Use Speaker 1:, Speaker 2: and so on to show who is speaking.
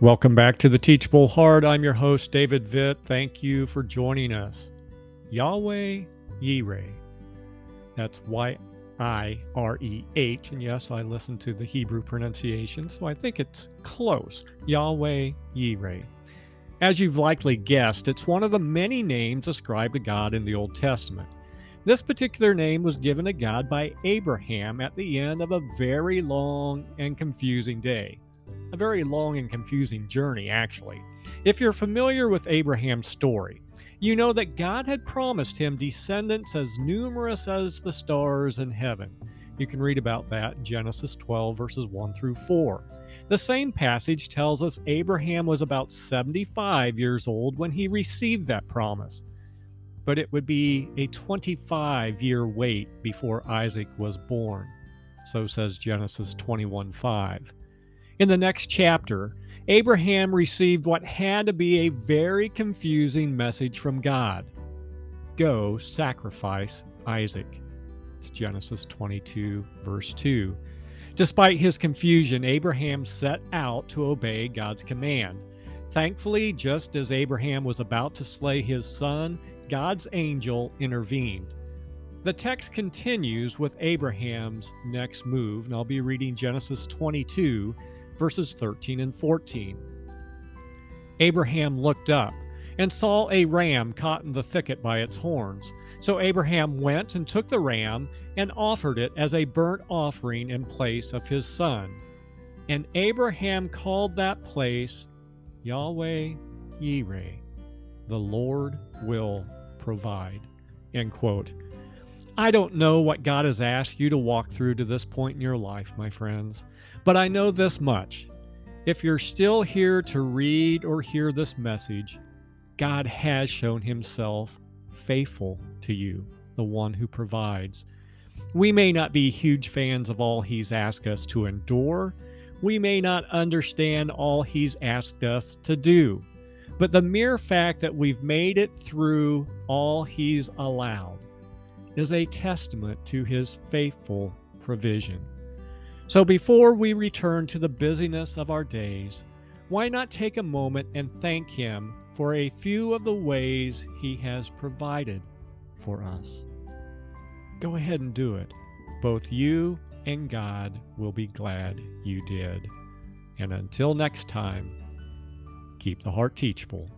Speaker 1: Welcome back to the Teachable Heart. I'm your host, David Vitt. Thank you for joining us. Yahweh Yireh. That's Y I R E H. And yes, I listened to the Hebrew pronunciation, so I think it's close. Yahweh Yireh. As you've likely guessed, it's one of the many names ascribed to God in the Old Testament. This particular name was given to God by Abraham at the end of a very long and confusing day a very long and confusing journey, actually. If you're familiar with Abraham's story, you know that God had promised him descendants as numerous as the stars in heaven. You can read about that in Genesis 12, verses 1 through 4. The same passage tells us Abraham was about 75 years old when he received that promise. But it would be a 25 year wait before Isaac was born. So says Genesis 21 5. In the next chapter, Abraham received what had to be a very confusing message from God Go sacrifice Isaac. It's Genesis 22, verse 2. Despite his confusion, Abraham set out to obey God's command. Thankfully, just as Abraham was about to slay his son, God's angel intervened. The text continues with Abraham's next move, and I'll be reading Genesis 22, verses 13 and 14. Abraham looked up and saw a ram caught in the thicket by its horns. So Abraham went and took the ram and offered it as a burnt offering in place of his son. And Abraham called that place Yahweh Yireh, the Lord will provide. End quote. I don't know what God has asked you to walk through to this point in your life, my friends, but I know this much. If you're still here to read or hear this message, God has shown himself faithful to you, the one who provides. We may not be huge fans of all he's asked us to endure. We may not understand all he's asked us to do. But the mere fact that we've made it through all he's allowed is a testament to his faithful provision. So before we return to the busyness of our days, why not take a moment and thank him for a few of the ways he has provided for us? Go ahead and do it. Both you and God will be glad you did. And until next time, keep the heart teachable.